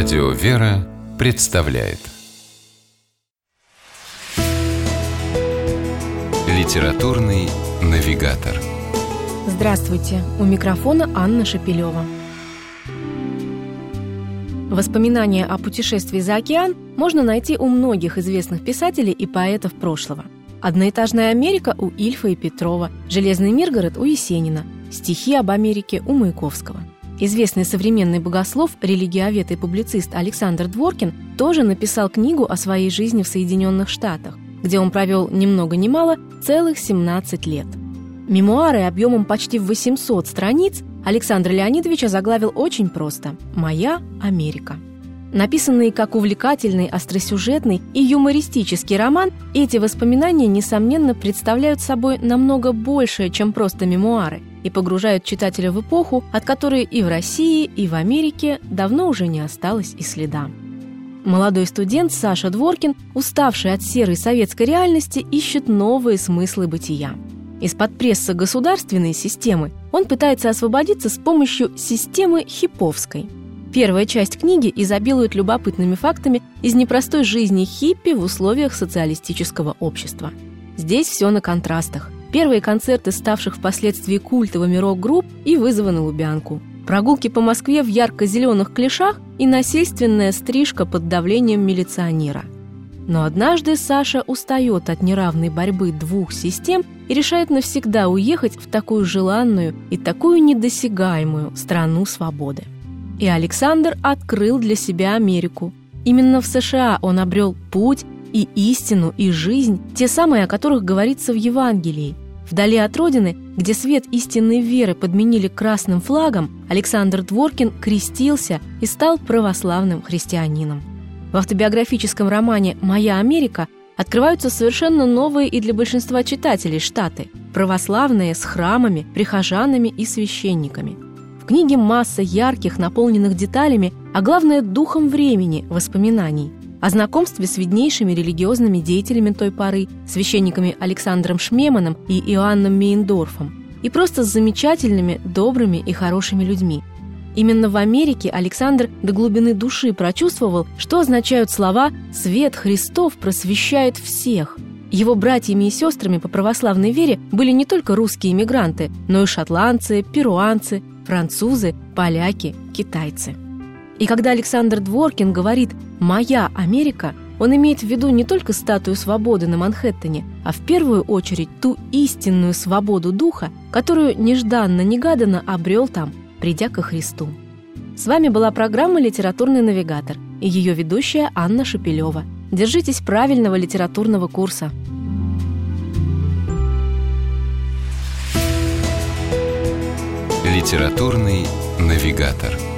Радио «Вера» представляет Литературный навигатор Здравствуйте! У микрофона Анна Шапилева. Воспоминания о путешествии за океан можно найти у многих известных писателей и поэтов прошлого. «Одноэтажная Америка» у Ильфа и Петрова, «Железный Миргород» у Есенина, стихи об Америке у Маяковского – Известный современный богослов, религиовед и публицист Александр Дворкин тоже написал книгу о своей жизни в Соединенных Штатах, где он провел ни много ни мало целых 17 лет. Мемуары объемом почти в 800 страниц Александр Леонидович озаглавил очень просто «Моя Америка». Написанные как увлекательный, остросюжетный и юмористический роман, эти воспоминания, несомненно, представляют собой намного большее, чем просто мемуары, и погружают читателя в эпоху, от которой и в России, и в Америке давно уже не осталось и следа. Молодой студент Саша Дворкин, уставший от серой советской реальности, ищет новые смыслы бытия. Из-под пресса государственной системы он пытается освободиться с помощью системы хиповской – Первая часть книги изобилует любопытными фактами из непростой жизни хиппи в условиях социалистического общества. Здесь все на контрастах. Первые концерты ставших впоследствии культовыми рок-групп и вызовы на Лубянку. Прогулки по Москве в ярко-зеленых клешах и насильственная стрижка под давлением милиционера. Но однажды Саша устает от неравной борьбы двух систем и решает навсегда уехать в такую желанную и такую недосягаемую страну свободы. И Александр открыл для себя Америку. Именно в США он обрел путь и истину, и жизнь, те самые, о которых говорится в Евангелии. Вдали от родины, где свет истинной веры подменили красным флагом, Александр Дворкин крестился и стал православным христианином. В автобиографическом романе «Моя Америка» открываются совершенно новые и для большинства читателей штаты – православные с храмами, прихожанами и священниками – книге масса ярких, наполненных деталями, а главное – духом времени, воспоминаний. О знакомстве с виднейшими религиозными деятелями той поры, священниками Александром Шмеманом и Иоанном Мейндорфом, и просто с замечательными, добрыми и хорошими людьми. Именно в Америке Александр до глубины души прочувствовал, что означают слова «Свет Христов просвещает всех», его братьями и сестрами по православной вере были не только русские иммигранты, но и шотландцы, перуанцы, французы, поляки, китайцы. И когда Александр Дворкин говорит «Моя Америка», он имеет в виду не только статую свободы на Манхэттене, а в первую очередь ту истинную свободу духа, которую нежданно-негаданно обрел там, придя ко Христу. С вами была программа «Литературный навигатор» и ее ведущая Анна Шапилева. Держитесь правильного литературного курса. Литературный навигатор.